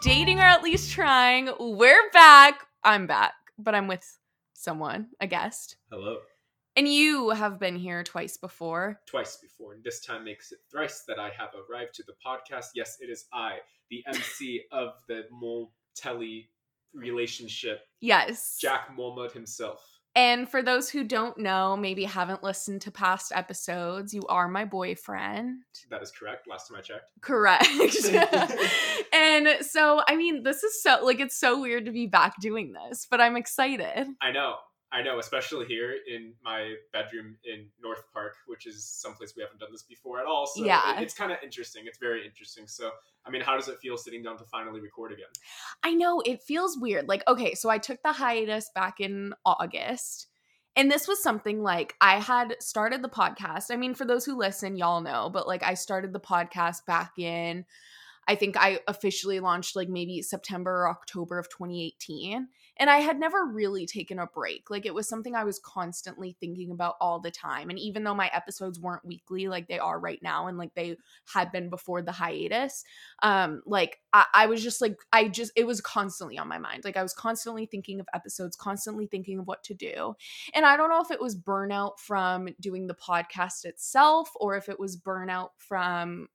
dating or at least trying. We're back. I'm back, but I'm with someone, a guest. Hello. And you have been here twice before. Twice before, and this time makes it thrice that I have arrived to the podcast. Yes, it is I, the MC of the Mole Telly relationship, Yes. Jack Molmud himself. And for those who don't know, maybe haven't listened to past episodes, you are my boyfriend. That is correct. Last time I checked. Correct. and so, I mean, this is so, like, it's so weird to be back doing this, but I'm excited. I know. I know, especially here in my bedroom in North Park, which is someplace we haven't done this before at all. So Yeah. it- it's kind of interesting. It's very interesting. So, I mean, how does it feel sitting down to finally record again? I know it feels weird. Like, okay, so I took the hiatus back in August. And this was something like I had started the podcast. I mean, for those who listen, y'all know, but like I started the podcast back in, I think I officially launched like maybe September or October of 2018. And I had never really taken a break. Like it was something I was constantly thinking about all the time. And even though my episodes weren't weekly like they are right now and like they had been before the hiatus, um like I, I was just like i just it was constantly on my mind like i was constantly thinking of episodes constantly thinking of what to do and i don't know if it was burnout from doing the podcast itself or if it was burnout from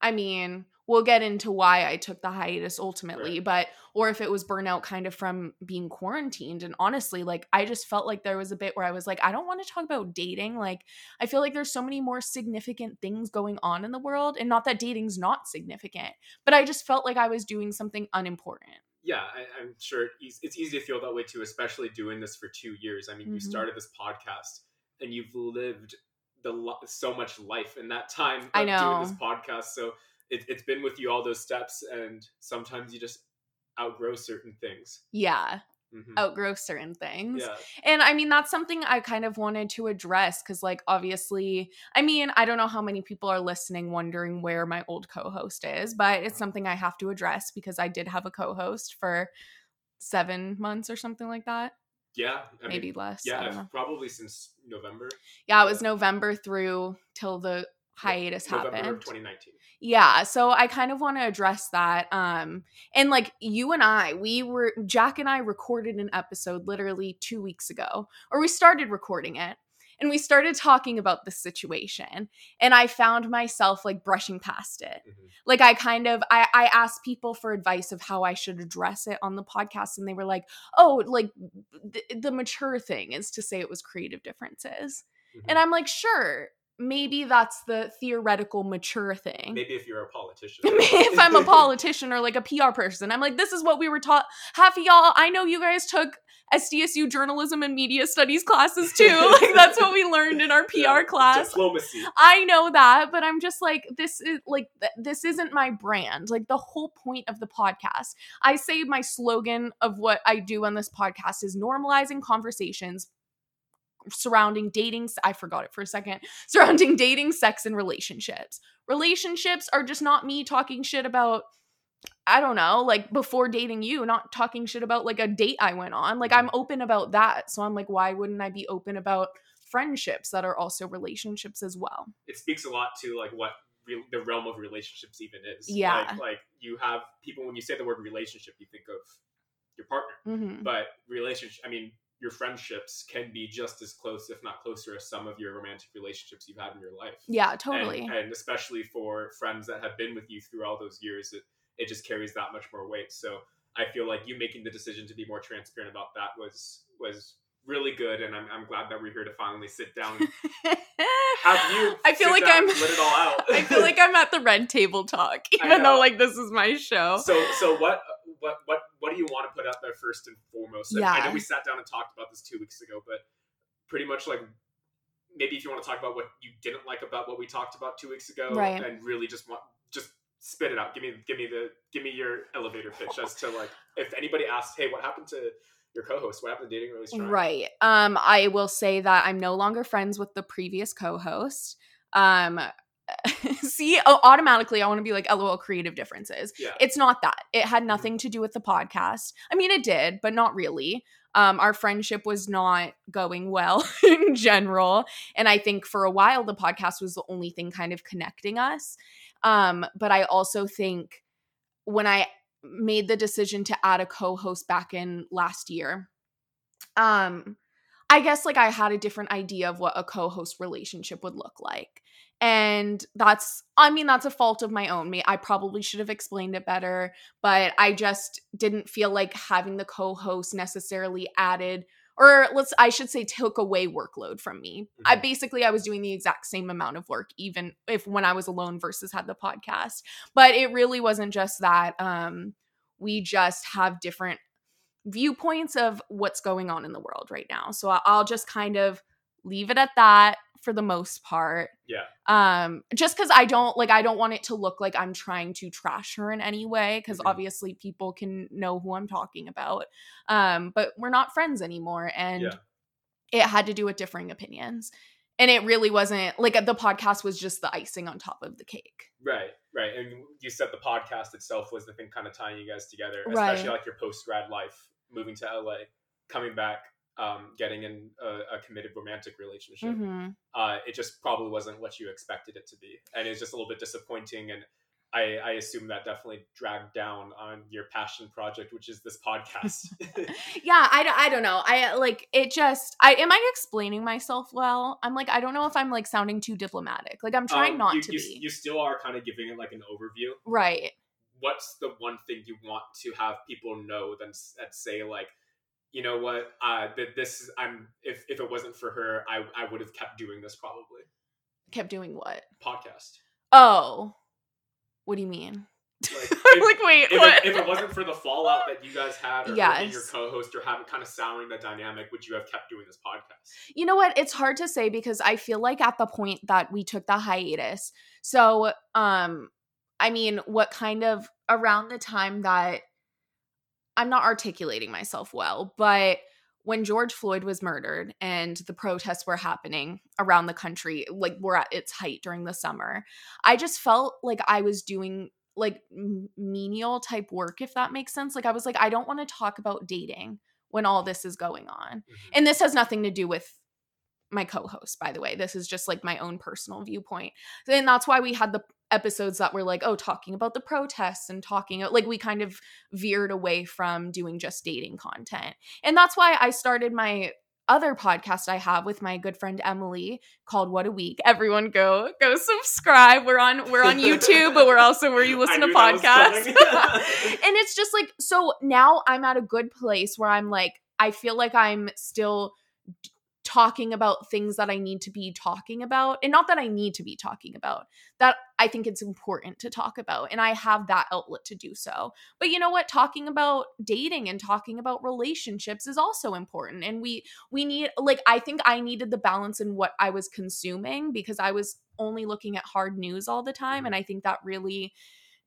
i mean we'll get into why i took the hiatus ultimately Right. but or if it was burnout kind of from being quarantined and honestly like i just felt like there was a bit where i was like i don't want to talk about dating like I feel like there's so many more significant things going on in the world, and not that dating's not significant, but I just felt like I was doing something unimportant. Yeah, I, I'm sure it's, it's easy to feel that way too, especially doing this for two years. I mean, you Mhm. started this podcast and you've lived the so much life in that time of I doing this podcast. So it, it's been with you all those steps, and sometimes you just outgrow certain things. Yeah, Mhm. outgrow certain things. Yeah, And I mean, that's something I kind of wanted to address because, like, obviously, I mean, I don't know how many people are listening wondering where my old co host is, but it's something I have to address because I did have a co host for seven months or something like that. yeah, I Maybe mean, less. Yeah, probably since November. Yeah, it was November through till the hiatus November happened. of 2019. Yeah, so I kind of want to address that. Um and like you and I, we were Jack and I recorded an episode literally 2 weeks ago or we started recording it and we started talking about the situation and I found myself like brushing past it. Mhm. Like I kind of I I asked people for advice of how I should address it on the podcast and they were like, "Oh, like the, the mature thing is to say it was creative differences." And Mhm. I'm like, "Sure, maybe that's the theoretical mature thing." Maybe if you're a politician. if I'm a politician or like a PR person, I'm like, this is what we were taught. Half of y'all, I know you guys took SDSU journalism and media studies classes too. like that's what we learned in our PR Yeah, class. Diplomacy. I know that, but I'm just like, this is like, th- this isn't my brand. Like, the whole point of the podcast, I say my slogan of what I do on this podcast is normalizing conversations surrounding dating. I forgot it for a second. Surrounding dating, sex, and relationships. Relationships are just not me talking shit about. I don't know, like before dating you, not talking shit about like a date I went on. Like I'm open about that. So I'm like, why wouldn't I be open about friendships that are also relationships as well? it speaks a lot to like what re- the realm of relationships even is. Yeah. Like, like you have people when you say the word relationship, you think of your partner, Mm-hmm. but relationship. I mean, your friendships can be just as close, if not closer, as some of your romantic relationships you've had in your life. Yeah, totally. And, especially for friends that have been with you through all those years, it it just carries that much more weight. So I feel like you making the decision to be more transparent about that was was really good, and I'm, I'm glad that we're here to finally sit down. Have you? I feel like down I'm. and let it all out. I feel like I'm at the red table talk, even though like this is my show. So so what what what what do you want to put out there first and foremost? And I know we sat down and talked about this two weeks ago, but pretty much like maybe if you want to talk about what you didn't like about what we talked about two weeks ago, Right. and really just want just spit it out. Give me give me the give me your elevator pitch as to like if anybody asks, hey, what happened to your co-host? What happened to dating really strong? Right. Um, I will say that I'm no longer friends with the previous co-host. Um, see, oh, automatically I want to be like, LOL, creative differences. Yeah. It's not that. It had nothing to do with the podcast. I mean, it did, but not really. Um, our friendship was not going well in general. And I think for a while, the podcast was the only thing kind of connecting us. Um, but I also think when I made the decision to add a co-host back in last year. Um I guess like I had a different idea of what a co-host relationship would look like. And that's I mean that's a fault of my own. Me, I probably should have explained it better, but I just didn't feel like having the co-host necessarily added or let's I should say took away workload from me. Mm-hmm. I basically I was doing the exact same amount of work even if when I was alone versus had the podcast. But it really wasn't just that um we just have different viewpoints of what's going on in the world right now. So I'll just kind of leave it at that for the most part. Yeah. Um just cuz I don't like I don't want it to look like I'm trying to trash her in any way cuz mm-hmm. obviously people can know who I'm talking about. Um but we're not friends anymore and yeah. it had to do with differing opinions. And it really wasn't like the podcast was just the icing on top of the cake. Right, right. And you said the podcast itself was the thing kind of tying you guys together, especially right. like your post grad life, moving to LA, coming back, um, getting in a, a, committed romantic relationship. Mm-hmm. Uh, it just probably wasn't what you expected it to be, and it's just a little bit disappointing. And I, I assume that definitely dragged down on your passion project, which is this podcast. yeah, I, I don't know. I like it. Just I am I explaining myself well? I'm like I don't know if I'm like sounding too diplomatic. Like I'm trying um, not you, to you, be. You still are kind of giving it like an overview, right? What's the one thing you want to have people know? Then say like you know what uh that this i'm if if it wasn't for her i i would have kept doing this probably. Kept doing what? Podcast. Oh. What do you mean? Like, if, like wait if? It, if it wasn't for the fallout that you guys had or yes. your co-host or having kind of souring the dynamic would you have kept doing this podcast? You know what? It's hard to say because i feel like at the point that we took the hiatus. So um i mean what kind of around the time that I'm not articulating myself well, but when George Floyd was murdered and the protests were happening around the country, like we're at its height during the summer, I just felt like I was doing like menial type work, if that makes sense. Like I was like, I don't want to talk about dating when all this is going on. Mm-hmm. And this has nothing to do with my co-host by the way this is just like my own personal viewpoint and that's why we had the episodes that were like oh talking about the protests and talking like we kind of veered away from doing just dating content and that's why i started my other podcast I have with my good friend Emily called What a Week. Everyone go go subscribe. We're on we're on YouTube, but we're also where you listen to podcasts. and it's just like so now I'm at a good place where I'm like I feel like I'm still talking about things that I need to be talking about. And not that I need to be talking about, that I think it's important to talk about. And I have that outlet to do so. But you know what? Talking about dating and talking about relationships is also important. And we, we need, like, I think I needed the balance in what I was consuming because I was only looking at hard news all the time. And mm-hmm. I think that really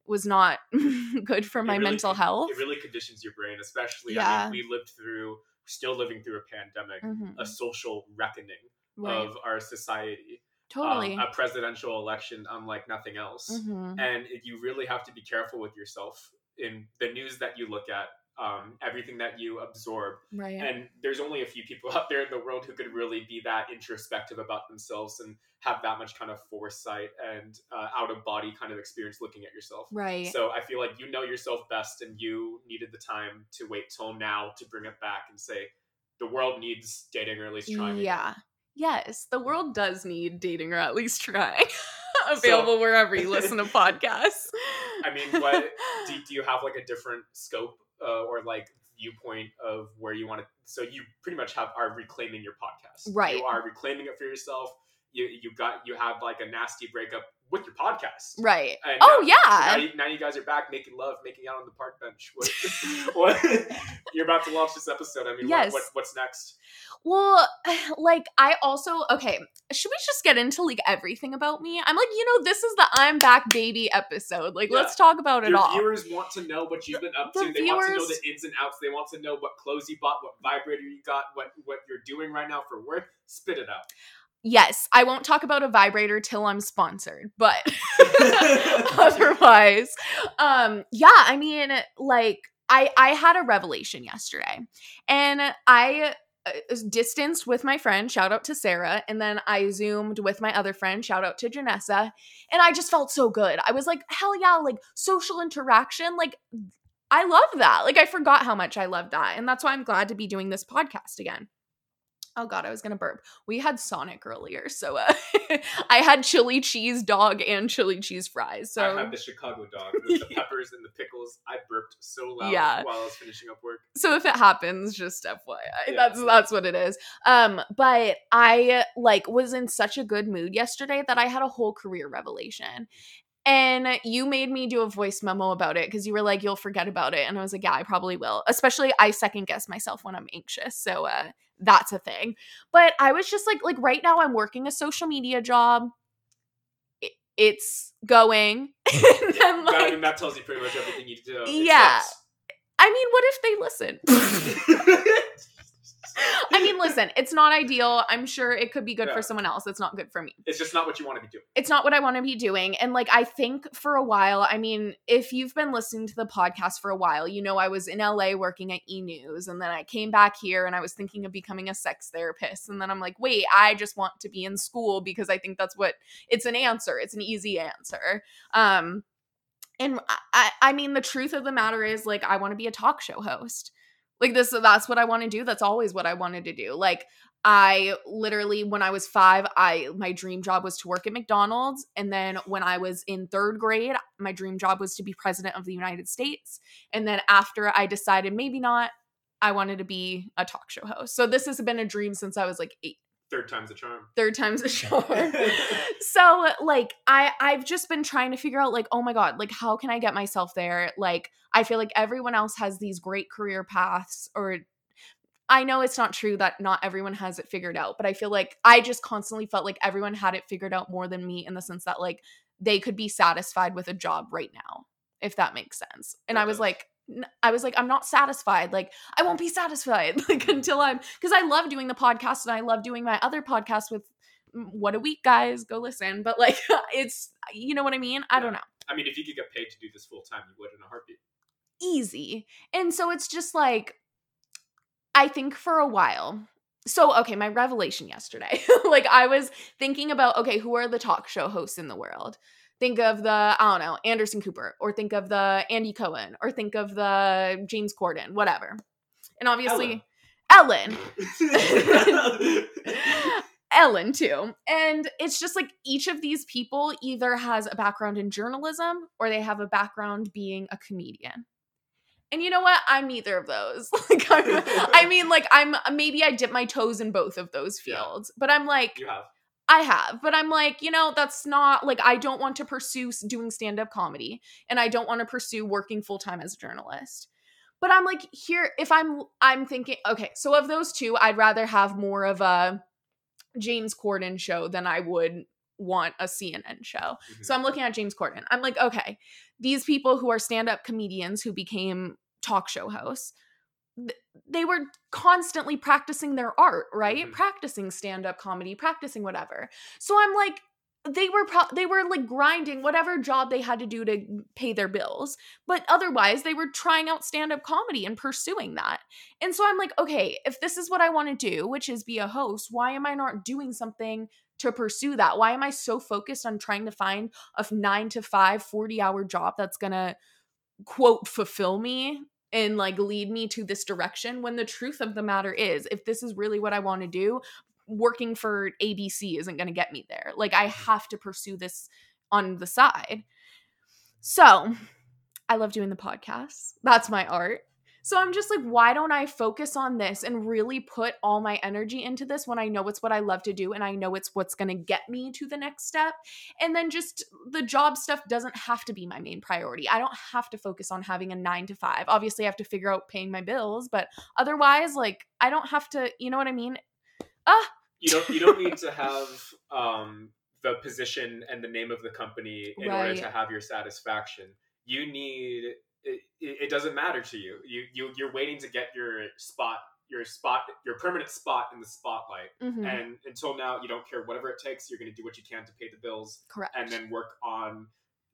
was not good for my really, mental health. It really conditions your brain, especially. Yeah. I mean, we lived through still living through a pandemic, mm-hmm. a social reckoning right. of our society. Totally. Um, a presidential election unlike nothing else. Mm-hmm. And you really have to be careful with yourself in the news that you look at um, everything that you absorb. Right. And there's only a few people out there in the world who could really be that introspective about themselves and have that much kind of foresight and uh, out of body kind of experience looking at yourself. Right. So I feel like you know yourself best and you needed the time to wait till now to bring it back and say, the world needs dating or at least trying. Yeah. Again. Yes, the world does need dating or at least trying. Available so, wherever you listen to podcasts. I mean, what do, do you have like a different scope uh, or like viewpoint of where you want to so you pretty much have are reclaiming your podcast. Right. you are reclaiming it for yourself. You you got you have like a nasty breakup with your podcast. Right. And oh now, yeah. Now you, now you, guys are back making love, making out on the park bench. What, what you're about to launch this episode. I mean, yes. What, what, what's next? Well, like I also okay. Should we just get into like everything about me? I'm like, you know, this is the I'm back baby episode. Like, yeah. let's talk about it all. Viewers want to know what you've been up the, to. The they viewers... want to know the ins and outs. They want to know what clothes you bought, what vibrator you got, what what you're doing right now for work. Spit it out yes, I won't talk about a vibrator till I'm sponsored, but otherwise, um, yeah, I mean, like I I had a revelation yesterday, and I uh, distanced with my friend shout out to sarah and then i zoomed with my other friend shout out to janessa and i just felt so good i was like hell yeah like social interaction like I love that. Like I forgot how much I love that. And that's why I'm glad to be doing this podcast again. Oh god, I was gonna burp. We had Sonic earlier, so uh, I had chili cheese dog and chili cheese fries. So I had the Chicago dog with the peppers and the pickles. I burped so loud Yeah. while I was finishing up work. so if it happens, just FYI, Yeah. that's that's what it is. Um, but I like was in such a good mood yesterday that I had a whole career revelation. And you made me do a voice memo about it because you were like, you'll forget about it. And I was like, yeah, I probably will. Especially I second guess myself when I'm anxious. So uh that's a thing. But I was just like, like right now I'm working a social media job. It- It's going. and mm-hmm. then, That, I mean, that tells you pretty much everything you do. Yeah. I mean, what if they listen? I mean, listen, it's not ideal. I'm sure it could be good Yeah. for someone else. It's not good for me. it's just not what you want to be doing. It's not what I want to be doing. And like, I think for a while, I mean, if you've been listening to the podcast for a while, you know, I was in LA working at E News and then I came back here and I was thinking of becoming a sex therapist. And then I'm like, wait, I just want to be in school because I think that's what it's an answer. It's an easy answer. Um, and I- I, I mean, the truth of the matter is, like, I want to be a talk show host. Like this, that's what I want to do. That's always what I wanted to do. Like, I literally, when I was five, I my dream job was to work at McDonald's, and then when I was in third grade, my dream job was to be president of the United States. And then after I decided maybe not, I wanted to be a talk show host. So this has been a dream since I was like eight Third time's a charm. third time's a charm. so like I I've just been trying to figure out like oh my god like how can I get myself there like I feel like everyone else has these great career paths or I know it's not true that not everyone has it figured out but I feel like I just constantly felt like everyone had it figured out more than me in the sense that like they could be satisfied with a job right now if that makes sense and That I was does. like I was like I'm not satisfied like I won't be satisfied like until I'm because I love doing the podcast and I love doing my other podcast with mm, what a week guys go listen but like it's you know what I mean? I don't know. I mean, if you could get paid to do this full time, you would in a heartbeat. easy. And so it's just like I think for a while so okay my revelation yesterday like I was thinking about okay who are the talk show hosts in the world think of the I don't know Anderson Cooper or think of the Andy Cohen or think of the James Corden whatever and obviously Ellen. Ellen too. And it's just like each of these people either has a background in journalism or they have a background being a comedian. And you know what? I'm neither of those. like I'm, I mean like I'm maybe I dip my toes in both of those Yeah. fields, but I'm like you have. I have, but I'm like, you know, that's not like I don't want to pursue doing stand up comedy and I don't want to pursue working full time as a journalist. But I'm like, here, if I'm, I'm thinking, okay, so of those two, I'd rather have more of a James Corden show than I would want a CNN show. Mhm. So I'm looking at James Corden. I'm like, okay, these people who are stand up comedians who became talk show hosts, they were constantly practicing their art, right? Mhm. Practicing stand up comedy, practicing whatever. So I'm like, they were pro- they were like grinding whatever job they had to do to pay their bills but otherwise they were trying out stand up comedy and pursuing that and so i'm like okay if this is what i want to do which is be a host why am i not doing something to pursue that why am i so focused on trying to find a 9 to 5 40 hour job that's going to quote fulfill me and like lead me to this direction when the truth of the matter is if this is really what i want to do working for abc isn't going to get me there. Like i mm-hmm. have to pursue this on the side. So i love doing the podcast that's my art so i'm just like why don't i focus on this and really put all my energy into this when i know it's what i love to do and i know it's what's going to get me to the next step and then just the job stuff doesn't have to be my main priority. I don't have to focus on having a 9 to 5. Obviously, I have to figure out paying my bills, but otherwise like I don't have to, you know what I mean? Ah, you don't you don't need to have um, the position and the name of the company in order to have your satisfaction. You need it, it, doesn't matter to you. You you you're waiting to get your spot your spot your permanent spot in the spotlight. mhm, And until now, you don't care whatever it takes. You're going to do what you can to pay the bills correct. and then work on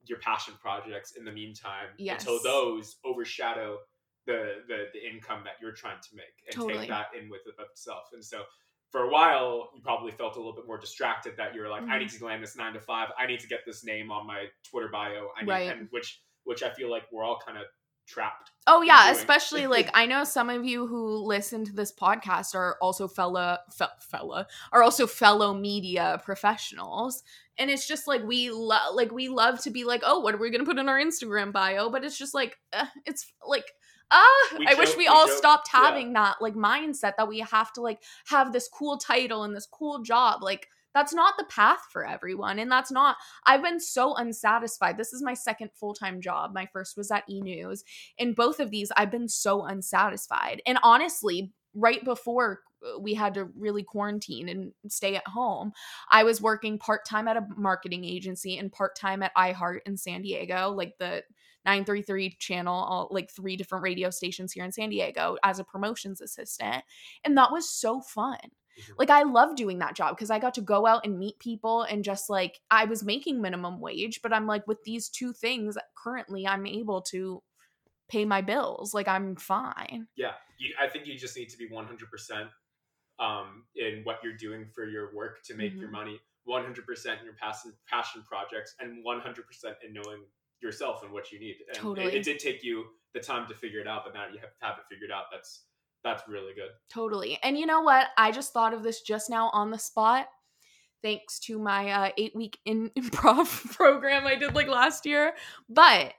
your passion projects in the meantime Yes. until those overshadow the, the the income that you're trying to make and Totally. take that in with itself. And so for a while, you probably felt a little bit more distracted that you're like, I Mhm. need to land this nine to five. I need to get this name on my Twitter bio. I need, Right. and which which I feel like we're all kind of trapped. Oh yeah, especially like I know some of you who listen to this podcast are also fellow fe- fella are also fellow media professionals, and it's just like we love like we love to be like, oh, what are we gonna put in our Instagram bio? But it's just like uh, it's like. Ah, We I wish we we all joke, stopped yeah. having that like mindset that we have to like have this cool title and this cool job. Like that's not the path for everyone, and that's not. I've been so unsatisfied. This is my second full time job. My first was at E News, in both of these i've been so unsatisfied and honestly right before uh, we had to really quarantine and stay at home i was working part-time at a marketing agency and part-time at iheart in san diego like the 933 channel all, like three different radio stations here in san diego as a promotions assistant and that was so fun. Like i love doing that job because i got to go out and meet people and just like i was making minimum wage but i'm like with these two things currently i'm able to pay my bills like i'm fine Yeah, you, I think you just need to be 100% um, in what you're doing for your work to make your Mhm. money, 100% in your passion, passion projects, and 100% in knowing yourself and what you need. And it- Totally. it, did take you the time to figure it out, but now you have, to have it figured out. That's that's really good. totally. And you know what? I just thought of this just now on the spot. Thanks to my uh, eight week in- improv program i did like last year. But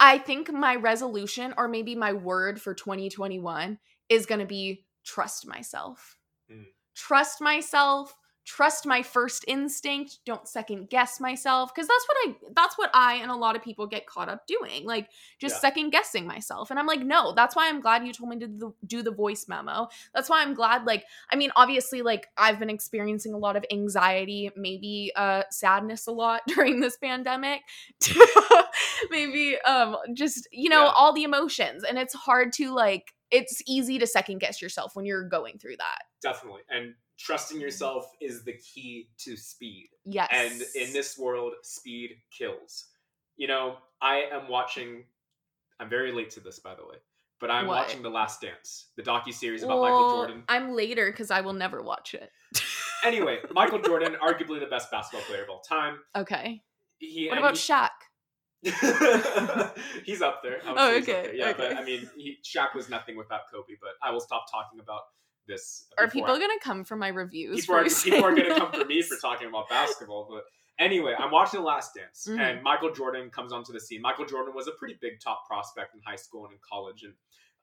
i think my resolution or maybe my word for 2021 is going to be trust myself. Mm. trust myself trust my first instinct don't second guess myself because that's what i that's what i and a lot of people get caught up doing like just Yeah. second guessing myself and i'm like no that's why i'm glad you told me to do the, do the voice memo that's why i'm glad like i mean obviously like i've been experiencing a lot of anxiety maybe uh sadness a lot during this pandemic maybe um just you know Yeah. all the emotions and it's hard to like it's easy to second guess yourself when you're going through that Definitely. And trusting yourself is the key to speed. yes And in this world, speed kills. You know, I am watching. I'm very late to this, by the way, but I'm What? watching The Last Dance, the docu series about Michael Jordan. i'm later because i will never watch it Anyway, Michael Jordan, arguably the best basketball player of all time. okay He, what about he- Shaq? he's up there. Oh, say he's up okay, there. Yeah, but. I mean, he, Shaq was nothing without Kobe. But I will stop talking about this. Are people I- gonna come for my reviews? people are, people are going to come for me for talking about basketball. But anyway, I'm watching The Last Dance, Mhm. and Michael Jordan comes onto the scene. Michael Jordan was a pretty big top prospect in high school and in college, and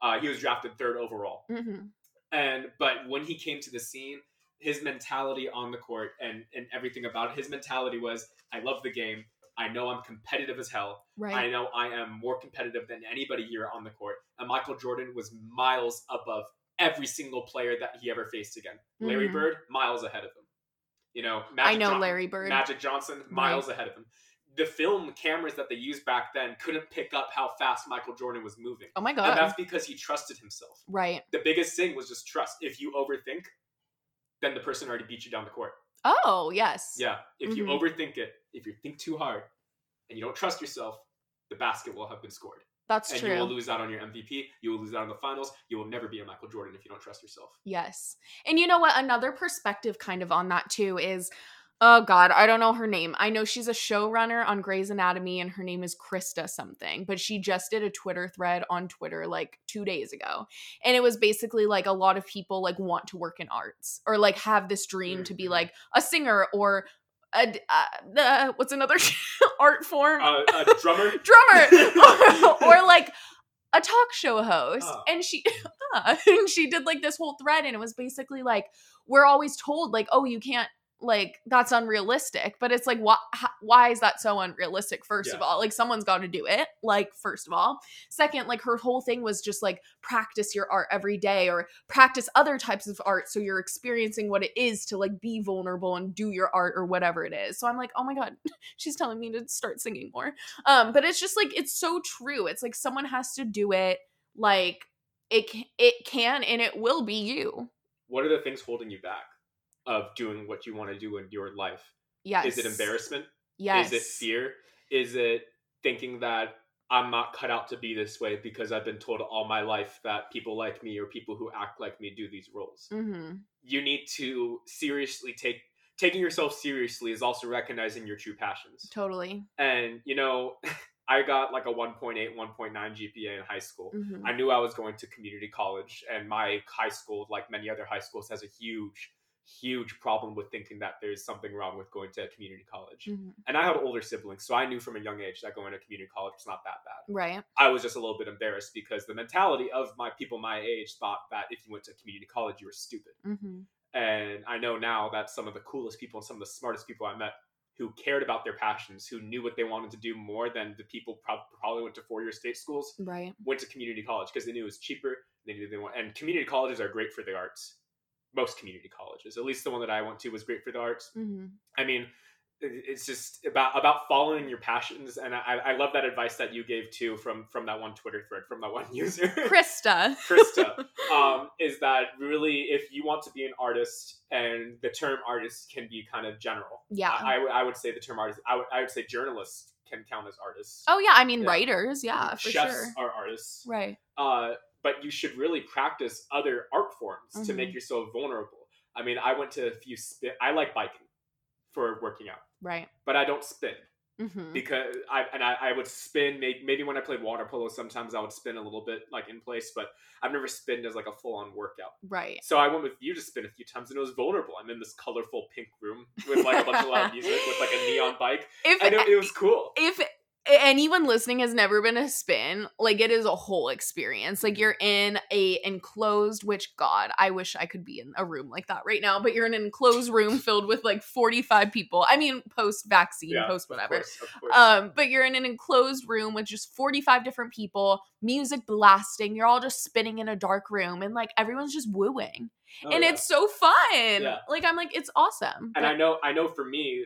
uh, he was drafted third overall. Mhm. And but when he came to the scene, his mentality on the court and and everything about it, his mentality was, "I love the game. I know I'm competitive as hell. I know I am more competitive than anybody here on the court. And Michael Jordan was miles above every single player that he ever faced again. Larry Mhm. Bird, miles ahead of him. You know, Magic I know John- Larry Bird. Magic Johnson, miles ahead of him. The film cameras that they used back then couldn't pick up how fast Michael Jordan was moving. oh my god! And that's because he trusted himself. Right. The biggest thing was just trust. If you overthink, then the person already beat you down the court. Oh yes. Yeah. If you Mhm. overthink it, if you think too hard, and you don't trust yourself, the basket will have been scored That's and true. you will lose out on your MVP. You will lose out on the finals. You will never be a Michael Jordan if you don't trust yourself. Yes. And you know what? Another perspective kind of on that too is oh god, I don't know her name. I know she's a showrunner on Grey's Anatomy and her name is Krista something, but she just did a Twitter thread on Twitter like 2 days ago. And it was basically like a lot of people like want to work in arts or like have this dream to be Mhm. like a singer or a uh, uh, what's another art form? Uh, a drummer. drummer or, or like a talk show host Oh. and she ah, and she did like this whole thread and it was basically like we're always told like oh you can't like that's unrealistic but it's like why why is that so unrealistic first of all? Like someone's got to do it like first of all. Second like her whole thing was just like practice your art every day or practice other types of art so you're experiencing what it is to like be vulnerable and do your art or whatever it is. So i'm like oh my god she's telling me to start singing more. Um but it's just like it's so true. It's like someone has to do it like it it can and it will be you. What are the things holding you back of doing what you want to do in your life? yes Is it embarrassment? yes Is it fear? Is it thinking that I'm not cut out to be this way because I've been told all my life that people like me or people who act like me do these roles? mm-hmm. You need to seriously take taking yourself seriously is also recognizing your true passions. totally And you know, I got like a 1.8, 1.9 GPA in high school. Mhm. I knew I was going to community college, and my high school, like many other high schools, has a huge, huge problem with thinking that there's something wrong with going to community college. Mhm. And I had older siblings, so I knew from a young age that going to community college was not that bad. Right. I was just a little bit embarrassed because the mentality of my people my age thought that if you went to community college, you were stupid. hmm And I know now that some of the coolest people and some of the smartest people I met who cared about their passions, who knew what they wanted to do more than the people prob- probably went to four year state schools, Right. went to community college because they knew it was cheaper. They knew they want, and community colleges are great for the arts. Most community colleges, at least the one that I went to, was great for the arts. hmm I mean, it's just about about following your passions, and I, I love that advice that you gave too from from that one Twitter thread from that one user, Krista. Krista. um, is that really if you want to be an artist, and the term artist can be kind of general. Yeah. I, I would- I would say the term artist. I would I would say journalists can count as artists. oh yeah, I mean Yeah. writers, yeah, for Chefs sure. are artists. Right. uh, but you should really practice other art forms to Mhm. make yourself vulnerable. I mean, I went to a few spin. I like biking for working out, Right. but I don't spin hmm because I and I, I would spin. Maybe, maybe when I played water polo, sometimes I would spin a little bit like in place, but I've never spinned as like a full on workout. Right. So I went with you to spin a few times, and it was vulnerable. I'm in this colorful pink room with like a bunch of loud music with like a neon bike, If and it, it was cool. if anyone listening has never been a spin like it is a whole experience like you're in a enclosed which god i wish i could be in a room like that right now but you're in an enclosed room filled with like 45 people i mean post vaccine Yeah, post Of whatever course, of course. um but you're in an enclosed room with just 45 different people music blasting you're all just spinning in a dark room and like everyone's just wooing Oh, and yeah. it's so fun Yeah. like i'm like it's awesome and I know I know for me,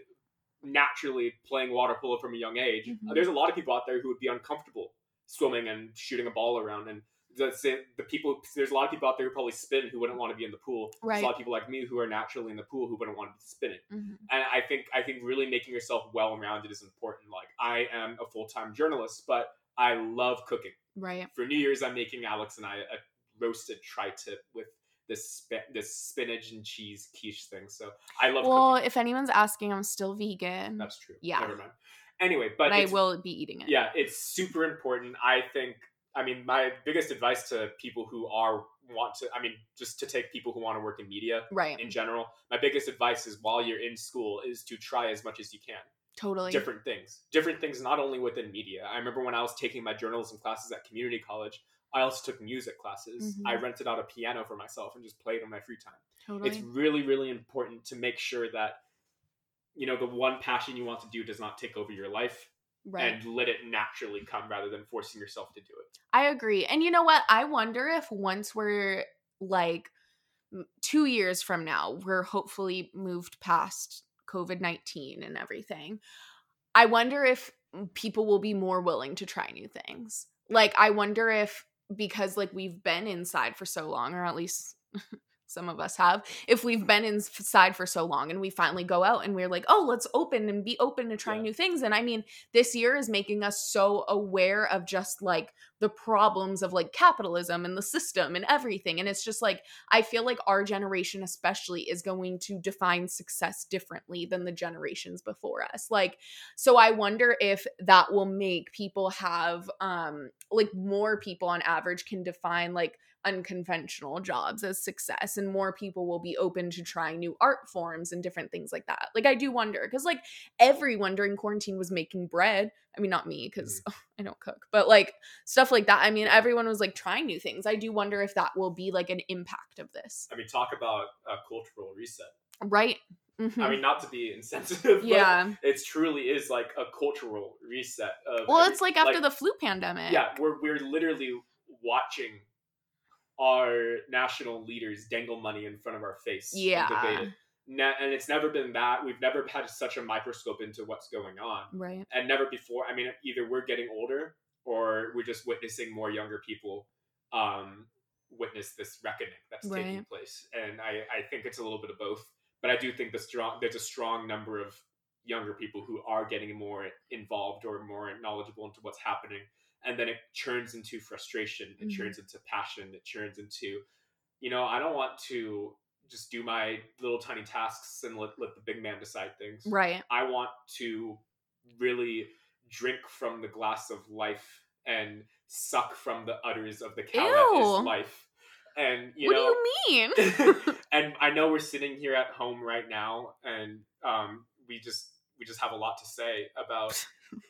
naturally playing water polo from a young age, Mhm. there's a lot of people out there who would be uncomfortable swimming and shooting a ball around, and the same, the people there's a lot of people out there who probably spin who wouldn't want to be in the pool. There's a lot of people like me who are naturally in the pool who wouldn't want to be spinning. Mhm. And I think I think really making yourself well rounded is important. Like I am a full time journalist, but I love cooking. right For New Year's, I'm making Alex and I a roasted tri-tip with this sp- this spinach and cheese quiche thing. So I love well cooking. if anyone's asking i'm still vegan That's true. Yeah. Never mind. Anyway, but, but I will be eating it. Yeah, it's super important. I think. I mean, my biggest advice to people who are want to. I mean, just to take people who want to work in media Right. in general. My biggest advice is while you're in school is to try as much as you can Totally. different things. Different things not only within media. I remember when I was taking my journalism classes at community college. I also took music classes. Mhm. I rented out a piano for myself and just played on my free time Totally. it's really really important to make sure that you know the one passion you want to do does not take over your life right. and let it naturally come rather than forcing yourself to do it I agree. And you know what? I wonder if once we're like two years from now, we're hopefully moved past COVID 19 and everything. I wonder if people will be more willing to try new things. Like, I wonder if because like we've been inside for so long, or at least some of us have, if we've been inside for so long and we finally go out and we're like, oh, let's open and be open to trying Yeah. new things. And I mean, this year is making us so aware of just like the problems of like capitalism and the system and everything. And it's just like, I feel like our generation, especially, is going to define success differently than the generations before us. Like, so I wonder if that will make people have, um, like more people on average can define like unconventional jobs as success and more people will be open to trying new art forms and different things like that. Like I do wonder cuz like everyone during quarantine was making bread. I mean not me cuz I don't cook, but like stuff like that. I mean everyone was like trying new things. I do wonder if that will be like an impact of this. i mean talk about a cultural reset Right? Mhm. i mean not to be insensitive but yeah. it's truly is like a cultural reset of Well, it's like after the flu pandemic. yeah we're, we're literally watching our national leaders dangle money in front of our face and Yeah. debate it. Ne- and it's never been that we've never had such a microscope into what's going on Right. and never before i mean either we're getting older or we're just witnessing more younger people um witness this reckoning that's taking place and i i think it's a little bit of both but i do think the strong there's a strong number of younger people who are getting more involved or more knowledgeable into what's happening and then it churns into frustration it Mhm. churns into passion it churns into you know i don't want to just do my little tiny tasks and let, let the big man decide things Right. I want to really drink from the glass of life and suck from the udders of the cow that Ew. is life. And you what know, do you mean? and I know we're sitting here at home right now, and um, we just we just have a lot to say about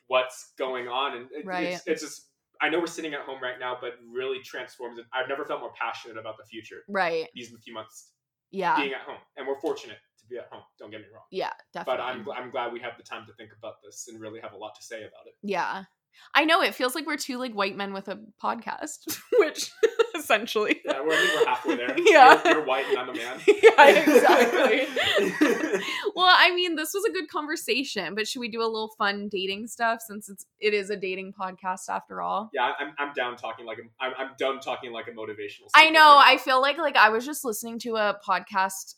what's going on, and it, Right. it's, it's just I know we're sitting at home right now, but really transforms it. I've never felt more passionate about the future right. these few months Yeah. being at home, and we're fortunate to be at home. Don't get me wrong, yeah, definitely. but. I'm, I'm glad we have the time to think about this and really have a lot to say about it. Yeah. I know it feels like we're two like white men with a podcast, which essentially. Yeah, we're, we're halfway there. Yeah. you're, you're white and I'm a man. yeah, exactly. well, I mean, this was a good conversation, but should we do a little fun dating stuff since it's it is a dating podcast after all? yeah, I'm, I'm down talking like a, I'm, I'm done talking like a motivational. I know. right I feel like like I was just listening to a podcast.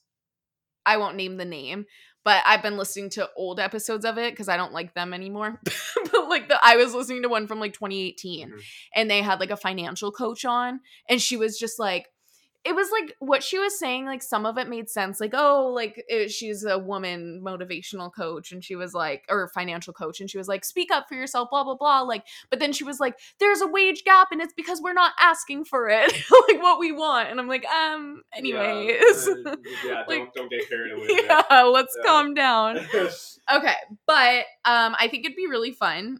I won't name the name, but I've been listening to old episodes of it because I don't like them anymore. but like the I was listening to one from like 2018 Mhm. and they had like a financial coach on and she was just like it was like what she was saying like some of it made sense like oh like it, she's a woman motivational coach and she was like or financial coach and she was like speak up for yourself blah blah blah like but then she was like there's a wage gap and it's because we're not asking for it like what we want and i'm like um anyways Yeah, uh, yeah Like- don't, don't get carried away. yeah let's Yeah. calm down okay but um i think it'd be really fun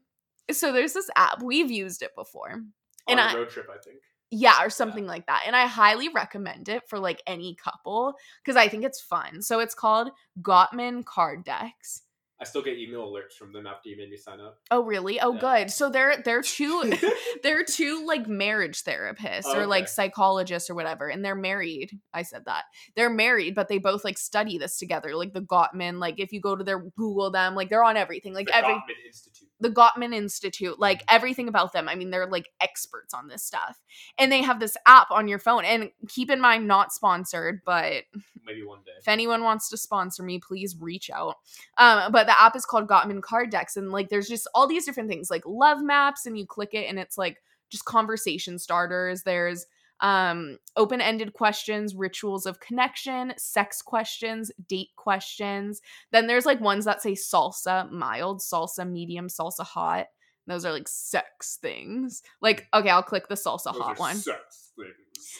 so there's this app we've used it before On And a I- road trip, I think. Yeah or something like that and i highly recommend it for like any couple because i think it's fun so it's called gottman card decks I still get email alerts from them after you made me sign up. oh really oh Yeah. good so they're they're two they're two like marriage therapists or like psychologists or whatever and they're married i said that they're married but they both like study this together like the gottman like if you go to their google them like they're on everything like the every Gottman Institute. The Gottman Institute, like everything about them. I mean, they're like experts on this stuff. And they have this app on your phone. And keep in mind, not sponsored, but Maybe one day. if anyone wants to sponsor me, please reach out. Um, but the app is called Gottman Card Decks. And like there's just all these different things like love maps, and you click it, and it's like just conversation starters. There's um open-ended questions rituals of connection sex questions date questions. Then there's like ones that say salsa mild salsa medium salsa hot. Those are like sex things. Like okay i'll click the salsa Those hot one. sex things.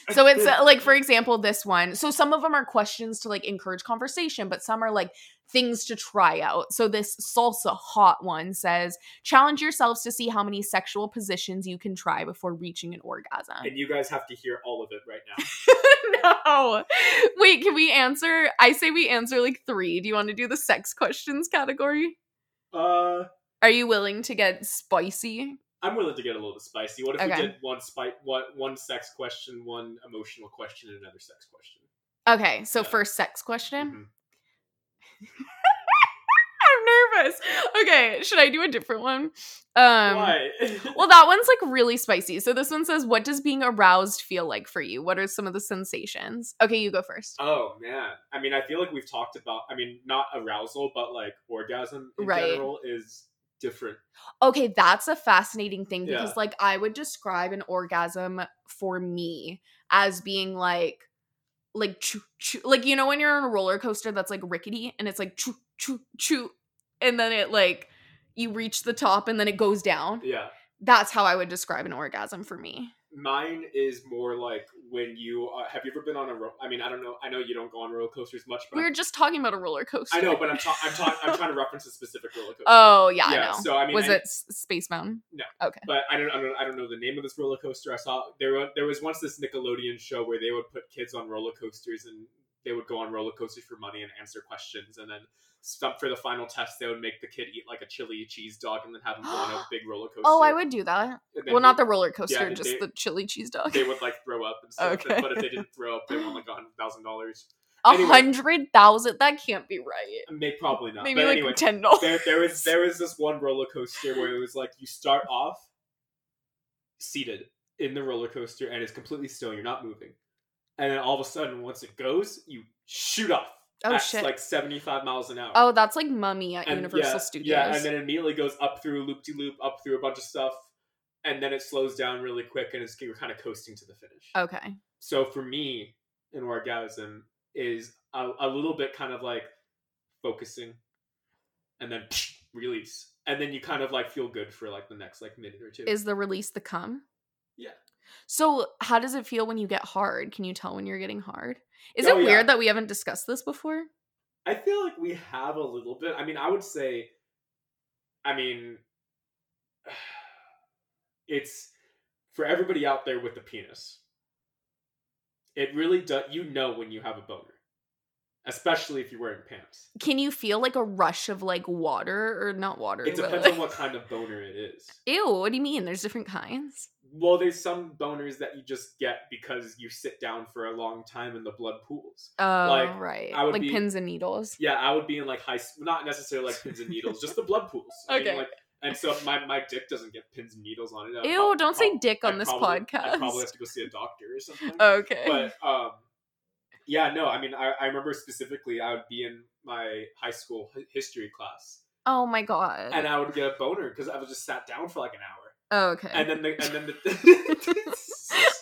so it's uh, like for example this one. So some of them are questions to like encourage conversation but some are like things to try out. So this salsa hot one says challenge yourselves to see how many sexual positions you can try before reaching an orgasm. And you guys have to hear all of it right now. no. Wait can we answer? I say we answer like three. Do you want to do the sex questions category? Uh, are you willing to get spicy I'm willing to get a little bit spicy. What if Okay. we did one spite, one one sex question, one emotional question, and another sex question? okay so Yeah. first sex question Mhm. I'm nervous. Okay, should I do a different one? Um Why? Well, that one's like really spicy. So this one says, "What does being aroused feel like for you? What are some of the sensations?" Okay, you go first. Oh man, I mean, I feel like we've talked about. I mean, not arousal, but like orgasm in Right. general is different. Okay, that's a fascinating thing because Yeah. like I would describe an orgasm for me as being like like choo, choo, like you know when you're on a roller coaster that's like rickety and it's like choo choo choo and then it like you reach the top and then it goes down. Yeah, That's how I would describe an orgasm for me. mine is more like when you uh, have you ever been on a ro- I mean, I don't know. I know you don't go on roller coasters much, but We were just talking about a roller coaster. I know, but I'm ta- I'm, ta- I'm trying to reference a specific roller coaster. Oh yeah, I know. So I mean, was I- it Space Mountain? No. Okay. but I don't, I don't I don't know the name of this roller coaster. I saw there there was once this Nickelodeon show where they would put kids on roller coasters and they would go on roller coasters for money and answer questions and then some for the final test they would make the kid eat like a chili cheese dog and then have him go on a big roller coaster. Oh, I would do that. Well, not the roller coaster, they- just they- the chili cheese dog. they would like throw up and stuff. Okay. But if they didn't throw up, they won like a hundred thousand dollars. A hundred thousand? That can't be right. May probably not. Maybe but like anyway, ten dollars. there, there was there was this one roller coaster where it was like you start off seated in the roller coaster and it's completely still you're not moving and then all of a sudden once it goes you shoot off Oh at shit. like 75 miles an hour oh, that's like Mummy at And Universal yeah, Studios. yeah and then it immediately goes up through loop de loop, up through a bunch of stuff and then it slows down really quick and it's you're kind of coasting to the finish okay. so for me an orgasm is a, a little bit kind of like focusing and then release, and then you kind of like feel good for like the next like minute or two. Is the release the cum? Yeah. So how does it feel when you get hard? Can you tell when you're getting hard? Is Oh, it yeah. weird that we haven't discussed this before? I feel like we have a little bit. I mean, I would say, I mean, it's for everybody out there with the penis. It really does. You know when you have a boner, especially if you're wearing pants. Can you feel like a rush of like water or not water? It depends like- on what kind of boner it is. Ew, what do you mean? There's different kinds. Well, there's some boners that you just get because you sit down for a long time and the blood pools. Oh, Like, right. I would Like be- pins and needles. Yeah, I would be in like high, not necessarily like pins and needles, just the blood pools. I mean, Okay. like, and so my, my dick doesn't get pins and needles on it. I'd Ew, prob- don't say dick on I'd this probably- I'd probably have to go see a doctor or something. Okay. But um, yeah, no, I mean, I, I remember specifically, I would be in my high school history class, oh my god. and I would get a boner because I was just sat down for like an hour, oh, okay. and then the and then the.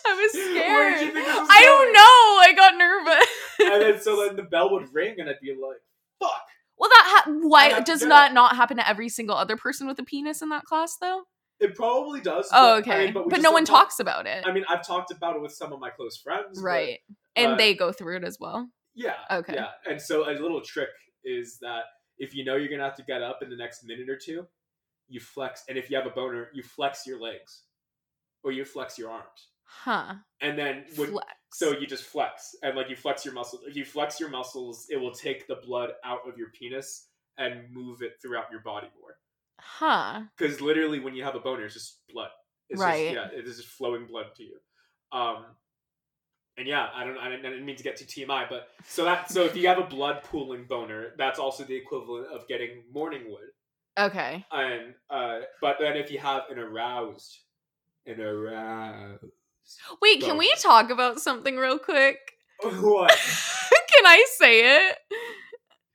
I was scared. did you think was I don't know. I got nervous. and then so then the bell would ring, and I'd be like, "Fuck." well, that ha- why does that not happen to every single other person with a penis in that class though? It probably does. Oh, but, I okay. mean, but but no one talk- talks about it, I mean, I've talked about it with some of my close friends. right? And uh, they go through it as well. Yeah. Okay. Yeah. And so a little trick is that if you know you're gonna have to get up in the next minute or two, you flex, and if you have a boner, you flex your legs, or you flex your arms, Huh? and then when, Flex. so you just flex, and like you flex your muscles. If you flex your muscles, it will take the blood out of your penis and move it throughout your body more. huh? because literally when you have a boner it's just blood it's Right. just, yeah it is just flowing blood to you um and yeah i don't I didn't, I didn't mean to get to tmi but so that so if you have a blood pooling boner that's also the equivalent of getting morning wood Okay. and uh but then if you have an aroused an aroused Wait, can we talk about something real quick? what can I say it?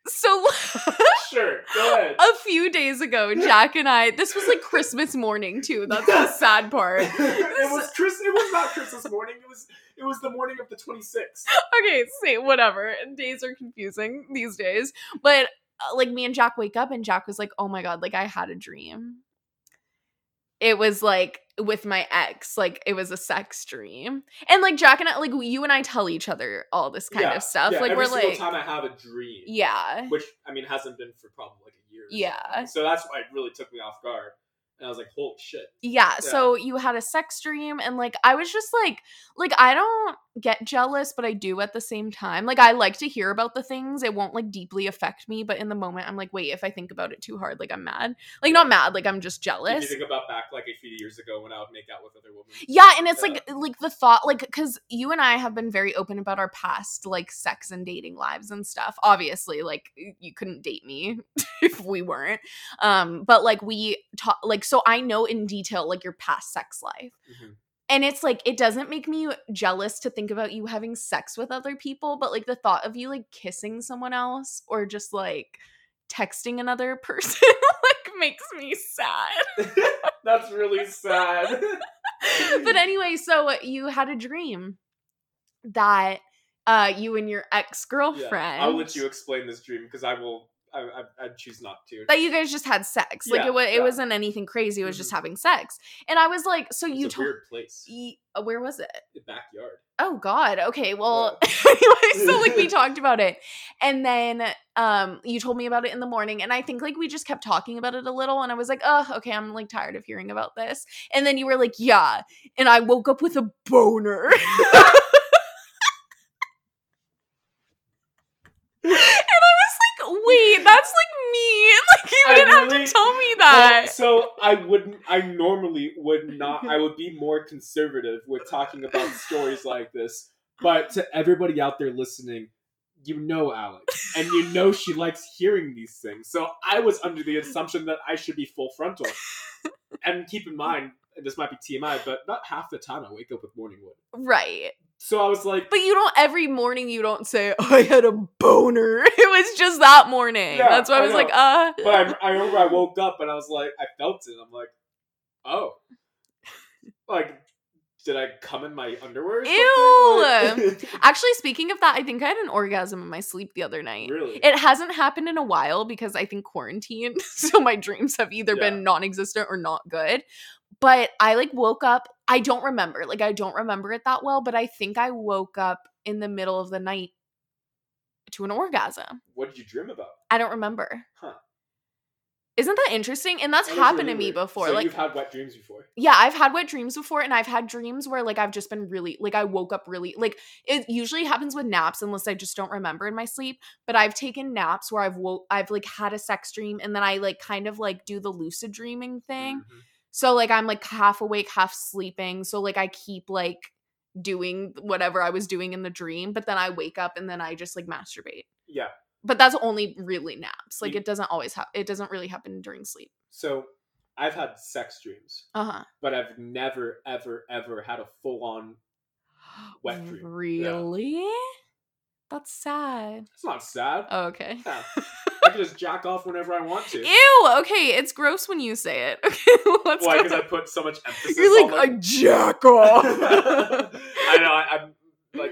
So sure go ahead a few days ago, Jack and I, this was like Christmas morning too. That's the sad part. it was Chris. It was not Christmas morning. It was it was the morning of the twenty sixth. okay, see, whatever. Days are confusing these days. But uh, like me and Jack wake up and Jack was like, "Oh my god, like I had a dream." It was like with my ex, like it was a sex dream. And like Jack and I like you and I tell each other all this kind of stuff. like every we're single like time I have a dream. Yeah. which I mean hasn't been for probably like a year. Yeah. So that's why it really took me off guard, and I was like, "Holy shit!" Yeah, so you had a sex dream and like I was just like like I don't get jealous but I do at the same time. Like I like to hear about the things. It won't like deeply affect me, but in the moment I'm like, "Wait, if I think about it too hard, like I'm mad." Like not mad, like I'm just If you jealous. think about back like a few years ago when I would make out with other women. Yeah, and it's Yeah. like like the thought like cuz you and I have been very open about our past like sex and dating lives and stuff. Obviously, like you couldn't date me if we weren't. Um but like we talk like so I know in detail like your past sex life. Mhm. And it's like it doesn't make me jealous to think about you having sex with other people, but like the thought of you like kissing someone else or just like texting another person like makes me sad. That's really sad. but anyway, so you had a dream that uh you and your ex-girlfriend I'll let you explain this dream because I will. I, I I choose not to. that you guys just had sex. Like Yeah, it was it yeah. wasn't anything crazy, it was just Mhm. having sex. And I was like, so it's you told weird place. Ye- uh, where was it? The backyard. Oh God. Okay. Well, anyway, so like we talked about it, and then um you told me about it in the morning, and I think like we just kept talking about it a little, and I was like, oh, okay, I'm like tired of hearing about this, and then you were like, yeah, and I woke up with a boner. And I was like, wait, that's like me. Like you I didn't have to tell me Well, that. so I wouldn't. I normally would not. I would be more conservative with talking about stories like this. But to everybody out there listening, you know Alex, and you know she likes hearing these things. So I was under the assumption that I should be full frontal. And keep in mind, this might be TMI, but about half the time I wake up with morning wood. right. So I was like, But you don't every morning you don't say, oh, I had a boner. It was just that morning. Yeah, That's why I was like, uh but I, I remember I woke up and I was like, I felt it. I'm like, oh, like did I come in my underwear? Ew! Actually, speaking of that, I think I had an orgasm in my sleep the other night. really? It hasn't happened in a while because I think quarantine, so my dreams have either Yeah. been non-existent or not good. But I like woke up, I don't remember. Like I don't remember it that well, but I think I woke up in the middle of the night to an orgasm. what did you dream about? I don't remember. Huh. Isn't that interesting? And that's happened to me before. So like you've had wet dreams before. yeah, I've had wet dreams before, and I've had dreams where like I've just been really like I woke up really like it usually happens with naps unless I just don't remember in my sleep. But I've taken naps where I've woke I've like had a sex dream and then I like kind of like do the lucid dreaming thing. Mhm. So like I'm like half awake, half sleeping. So like I keep like doing whatever I was doing in the dream, but then I wake up and then I just like masturbate. Yeah. But that's only really naps. Like You- it doesn't always happen. It doesn't really happen during sleep. So I've had sex dreams, Uh huh. but I've never, ever, ever had a full on. Wet dream. Really? Yeah. That's sad. It's not sad. Oh, okay. Yeah. I can just jack off whenever I want to. Ew. Okay, it's gross when you say it. Okay, let's Why? Because I put so much emphasis. On it. You're on, like, I jack off. I know. I, I'm like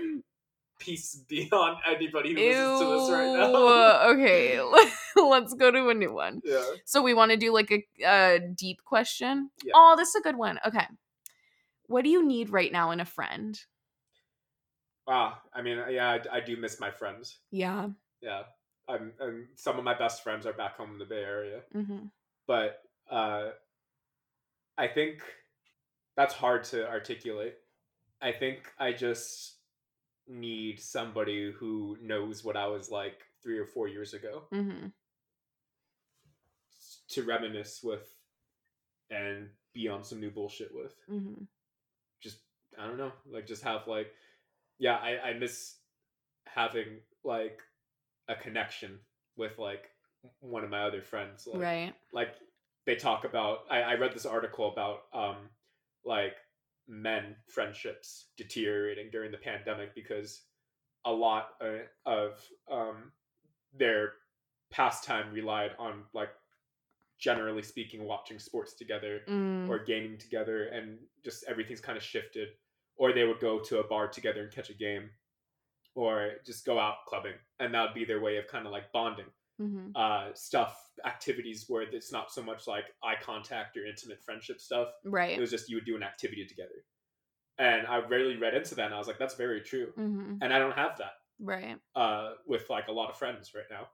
peace beyond anybody who Ew. listens to this right now. okay, let's go to a new one. yeah. So we want to do like a, a deep question. Yeah. Oh, this is a good one. Okay. What do you need right now in a friend? Wow. I mean, yeah, I, I do miss my friends. Yeah. Yeah. I'm, and some of my best friends are back home in the Bay Area. Mm-hmm. but uh, I think that's hard to articulate. I think I just need somebody who knows what I was like three or four years ago Mm-hmm. to reminisce with and be on some new bullshit with. Mm-hmm. Just I don't know, like just have like yeah, I, I miss having like a connection with like one of my other friends. Like, Right. like they talk about I, I read this article about um like men friendships deteriorating during the pandemic because a lot uh, of um their pastime relied on like generally speaking watching sports together Mm. or gaming together and just everything's kind of shifted or they would go to a bar together and catch a game or just go out clubbing and that would be their way of kind of like bonding mm-hmm. uh, stuff, activities where it's not so much like eye contact or intimate friendship stuff. Right. It was just you would do an activity together. And I rarely read into that and I was like, that's very true. mm-hmm. And I don't have that Right. uh, with like a lot of friends right now.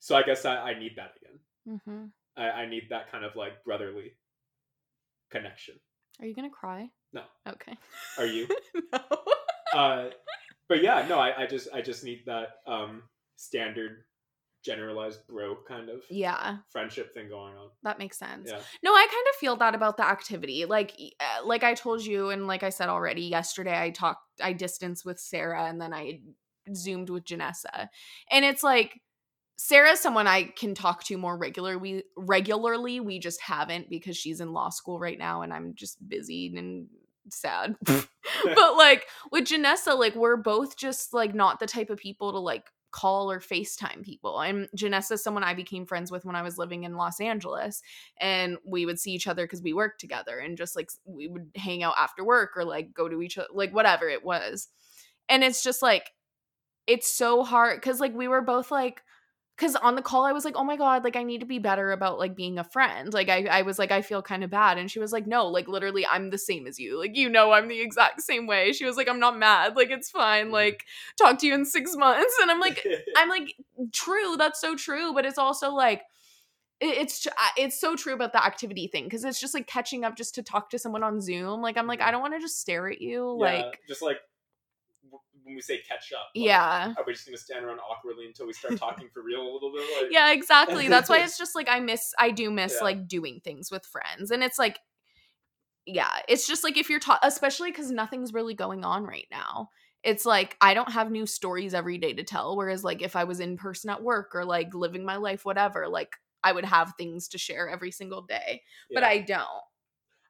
So I guess I, I need that again. Mm-hmm. I, I need that kind of like brotherly connection. Are you gonna cry? No. Okay. Are you? no. uh, but yeah, no, I, I just I just need that um, standard generalized bro kind of Yeah, friendship thing going on. that makes sense. Yeah. No, I kind of feel that about the activity. Like, uh, like I told you, and like I said already yesterday, I talked, I distanced with Sarah, and then I zoomed with Janessa, and it's like Sarah's someone I can talk to more regularly. Regularly, we just haven't because she's in law school right now, and I'm just busy and sad. but like with Janessa, like we're both just like not the type of people to like call or FaceTime people. And Janessa is someone I became friends with when I was living in Los Angeles. And we would see each other because we worked together and just like we would hang out after work or like go to each other, like whatever it was. And it's just like, it's so hard because like we were both like, because on the call I was like, oh my god, like I need to be better about like being a friend. Like I, I was like, I feel kind of bad, and she was like, no, like literally, I'm the same as you. Like you know, I'm the exact same way. She was like, I'm not mad. Like it's fine. Mhm. Like talk to you in six months, and I'm like, I'm like, true, that's so true, but it's also like. It's it's so true about the activity thing because it's just like catching up just to talk to someone on Zoom. Like I'm like I don't want to just stare at you. Yeah, Like just like when we say catch up. like, yeah, Are we just gonna stand around awkwardly until we start talking for real a little bit? Like, yeah exactly that's why it's just like i miss i do miss Yeah. like doing things with friends and it's like yeah it's just like if you're taught especially because nothing's really going on right now it's like i don't have new stories every day to tell whereas like if i was in person at work or like living my life whatever like i would have things to share every single day but i don't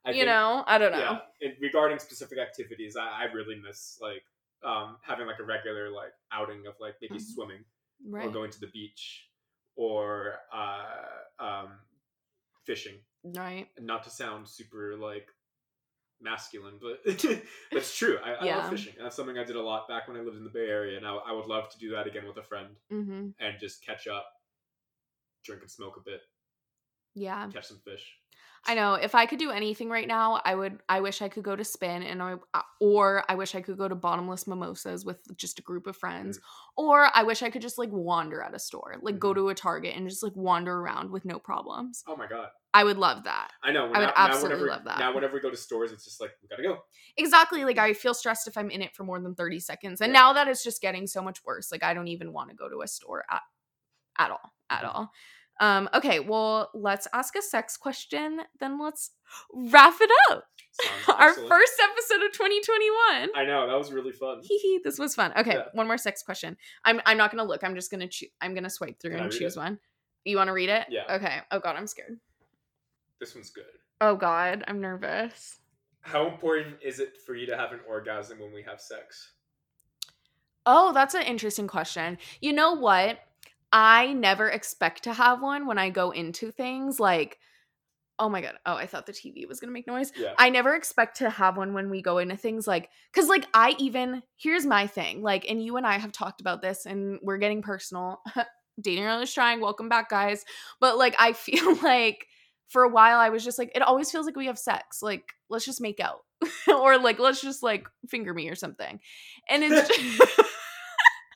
I you think- know i don't know Yeah. And regarding specific activities, I, I really miss like um, having like a regular like outing of like maybe Mhm. swimming or going to the beach or uh, um, fishing. right not to sound super like masculine, but it's true. I, I love fishing. That's something I did a lot back when I lived in the Bay Area, and I, I would love to do that again with a friend Mm-hmm. and just catch up, drink and smoke a bit, Yeah. catch some fish. I know. If I could do anything right now, I would. I wish I could go to spin, and I, uh, or I wish I could go to bottomless mimosas with just a group of friends, or I wish I could just like wander at a store, like go Mhm. to a Target and just like wander around with no problems. Oh my god, I would love that. I know. I would absolutely whenever, love that. Now, whenever we go to stores, it's just like we gotta go. Exactly. Like I feel stressed if I'm in it for more than 30 seconds. And Yeah. now that it's just getting so much worse, like I don't even want to go to a store at at all. At Mhm. all. Um, okay, well, let's ask a sex question, then let's wrap it up. Our first episode of 2021. I know that was really fun. Hee hee, this was fun. Okay, Yeah. one more sex question. I'm I'm not gonna look. I'm just gonna choose. I'm gonna swipe through Can and choose it? one. You want to read it? Yeah. Okay. Oh god, I'm scared. This one's good. Oh god, I'm nervous. How important is it for you to have an orgasm when we have sex? Oh, that's an interesting question. You know what? I never expect to have one when I go into things like, oh my God. Oh, I thought the TV was going to make noise. Yeah. I never expect to have one when we go into things like, because like I even, here's my thing, like, and you and I have talked about this and we're getting personal. Dating around is trying. Welcome back, guys. But like, I feel like for a while I was just like, it always feels like we have sex. Like, let's just make out. or like, let's just like finger me or something. And it's just, but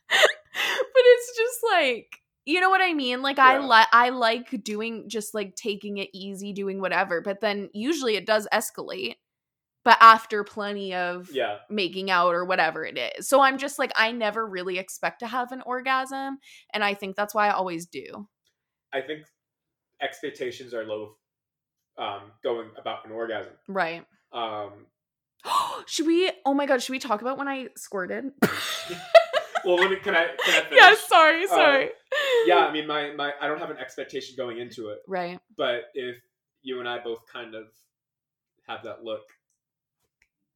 it's just like, you know what I mean? Like I Yeah. like I like doing just like taking it easy, doing whatever. But then usually it does escalate. But after plenty of Yeah. making out or whatever it is. So I'm just like I never really expect to have an orgasm. And I think that's why I always do. I think expectations are low um, going about an orgasm. Right. Um, should we oh my god, should we talk about when I squirted? well, let me. Can I? Can I finish? yeah, sorry, Uh, sorry. Yeah, I mean, my my I don't have an expectation going into it, right. but if you and I both kind of have that look,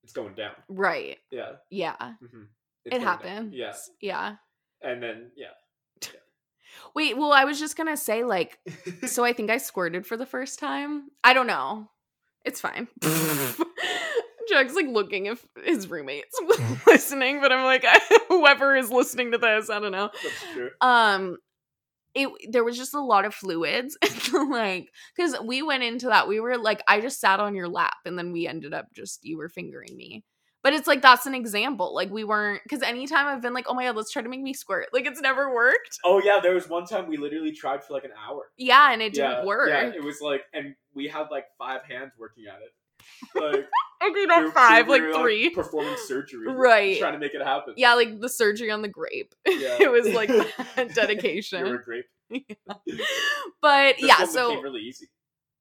it's going down. Right. Yeah. Yeah. hmm it happens. Yeah, Yeah. and then yeah. Wait, well, I was just gonna say, like, so I think I squirted for the first time. I don't know. It's fine. Jug's like looking if his roommates listening, but I'm like, whoever is listening to this, I don't know. That's true. Um, it there was just a lot of fluids, like, because we went into that. We were like, I just sat on your lap, and then we ended up just you were fingering me. But it's like that's an example. Like we weren't because anytime I've been like, oh my god, let's try to make me squirt. Like it's never worked. Oh yeah, there was one time we literally tried for like an hour. Yeah, and it didn't work. Yeah, it was like, and we had like five hands working at it. Like Okay, not were- five, like three. performing surgery, Right. Trying to make it happen. Yeah, like the surgery on the grape. Yeah. it was like that You were dedication. great. But This yeah, so really easy.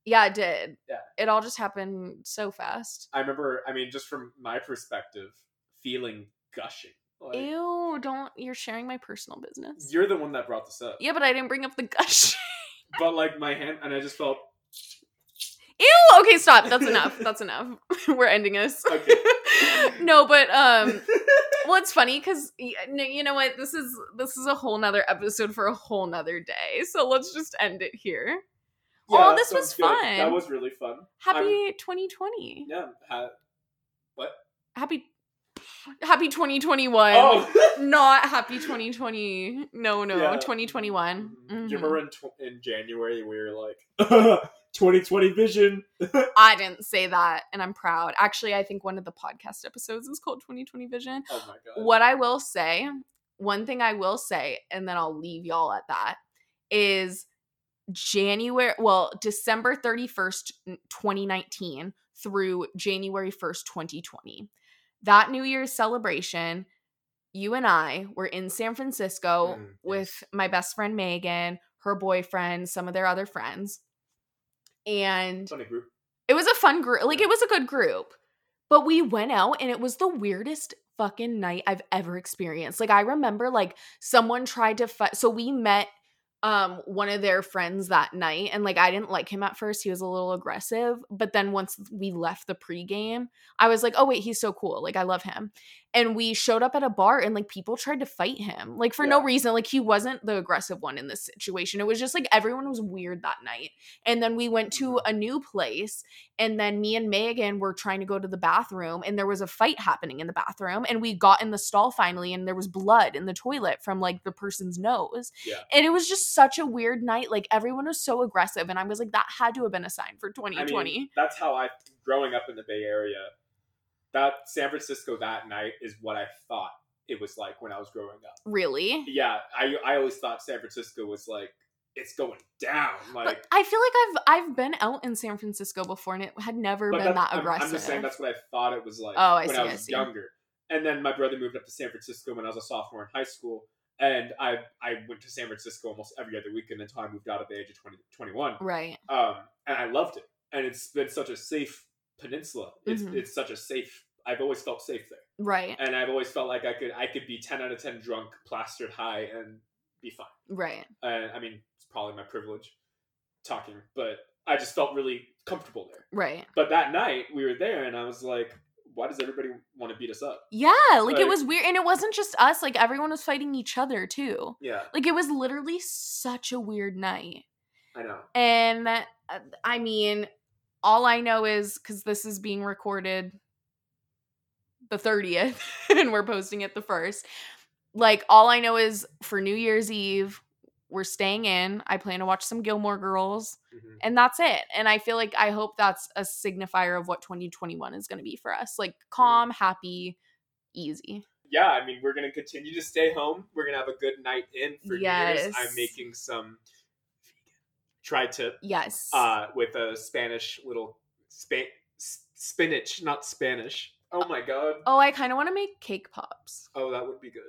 yeah, it did. Yeah. It all just happened so fast. I remember. I mean, just from my perspective, feeling gushing. Like, Ew, don't you're sharing my personal business. You're the one that brought this up. Yeah, but I didn't bring up the gush. But like my hand, and I just felt Ew, okay, stop. That's enough. That's enough. We're ending this. Okay. no, but um well it's funny because you know what this is this is a whole nother episode for a whole nother day so let's just end it here Oh, this was good. fun. That was really fun. happy 2020 Yeah. Ha- what? happy happy 2021 Oh. not happy 2020 no no Yeah. 2021 Do Mhm. you remember in, tw- in January we were like 2020 vision? i didn't say that and i'm proud actually i think one of the podcast episodes is called 2020 vision Oh my god. what I will say, one thing I will say, and then I'll leave y'all at that, is January, well, December 31st, 2019 through January 1st, 2020. That New Year's celebration, you and I were in San Francisco Mm, yes. with my best friend Megan, her boyfriend, some of their other friends. And Funny group. it was a fun group. Like it was a good group. But we went out and it was the weirdest fucking night I've ever experienced. Like I remember like someone tried to fight so we met um one of their friends that night and like I didn't like him at first. He was a little aggressive, but then once we left the pregame, I was like, "Oh wait, he's so cool. Like I love him." And we showed up at a bar and like people tried to fight him like for no reason like he wasn't the aggressive one in this situation. It was just like everyone was weird that night. And then we went to Mm-hmm. a new place and then me and megan were trying to go to the bathroom and there was a fight happening in the bathroom and we got in the stall finally and there was blood in the toilet from like the person's nose. Yeah. and it was just such a weird night like everyone was so aggressive and i was like that had to have been a sign for I 2020 mean, that's how I, growing up in the Bay Area, that San Francisco that night is what I thought it was like when I was growing up. really Yeah, I I always thought San Francisco was like it's going down. Like, But I feel like I've I've been out in San Francisco before and it had never been that- I'm, aggressive. I'm just saying that's what I thought it was like Oh, I when see, I I was see. younger. And then my brother moved up to San Francisco when I was a sophomore in high school. And I I went to San Francisco almost every other weekend until I moved out at the age of 20, 21. right. um, and I loved it. And it's been such a safe peninsula. It's Mhm. it's such a safe. I've always felt safe there, Right. and I've always felt like I could I could be ten out of ten drunk, plastered high, and be fine. Right. And I mean, it's probably my privilege talking, but I just felt really comfortable there. Right. But that night we were there, and I was like, why does everybody want to beat us up? Yeah, like it was weird and it wasn't just us, like everyone was fighting each other too. Yeah, Like it was literally such a weird night. I know. And uh, I mean, all I know is cuz this is being recorded the 30th and we're posting it the 1st. Like all I know is for New Year's Eve, we're staying in. I plan to watch some Gilmore Girls. Mhm. and that's it and i feel like i hope that's a signifier of what 2021 is going to be for us like calm happy easy Yeah, I mean, we're gonna continue to stay home. We're gonna have a good night in for New Year's. Yes. I'm making some tri to yes uh, with a Spanish little spa- spinach, not Spanish. Oh my god. oh i kind of want to make cake pops Oh, that would be good.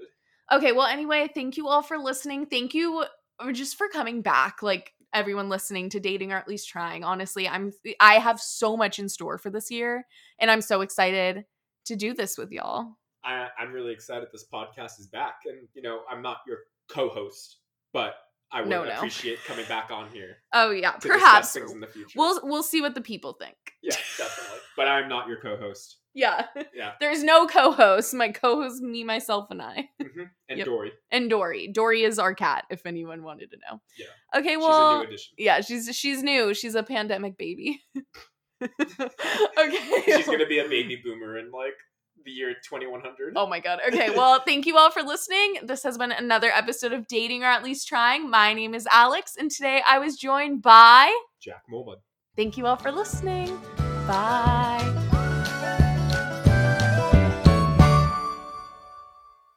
okay well anyway thank you all for listening thank you uh, just for coming back like everyone listening to dating or at least trying honestly i'm i have so much in store for this year and i'm so excited to do this with y'all I, I'm really excited this podcast is back, and you know, I'm not your co-host, but I would No, no. appreciate coming back on here oh yeah perhaps things in the future. we'll we'll see what the people think yeah, definitely. But I'm not your co-host. yeah Yeah. there's no co-host my co-host me myself and i hmm And Yep. Dory, and Dory. Dory is our cat, if anyone wanted to know. Yeah. Okay, she's a well, new addition. yeah, she's she's new. She's a pandemic baby. okay. She's gonna be a baby boomer in like the year 2100. Oh my god. Okay, well, thank you all for listening. This has been another episode of Dating or at least trying. My name is Alex, and today I was joined by. Jack Molmud. Thank you all for listening. Bye.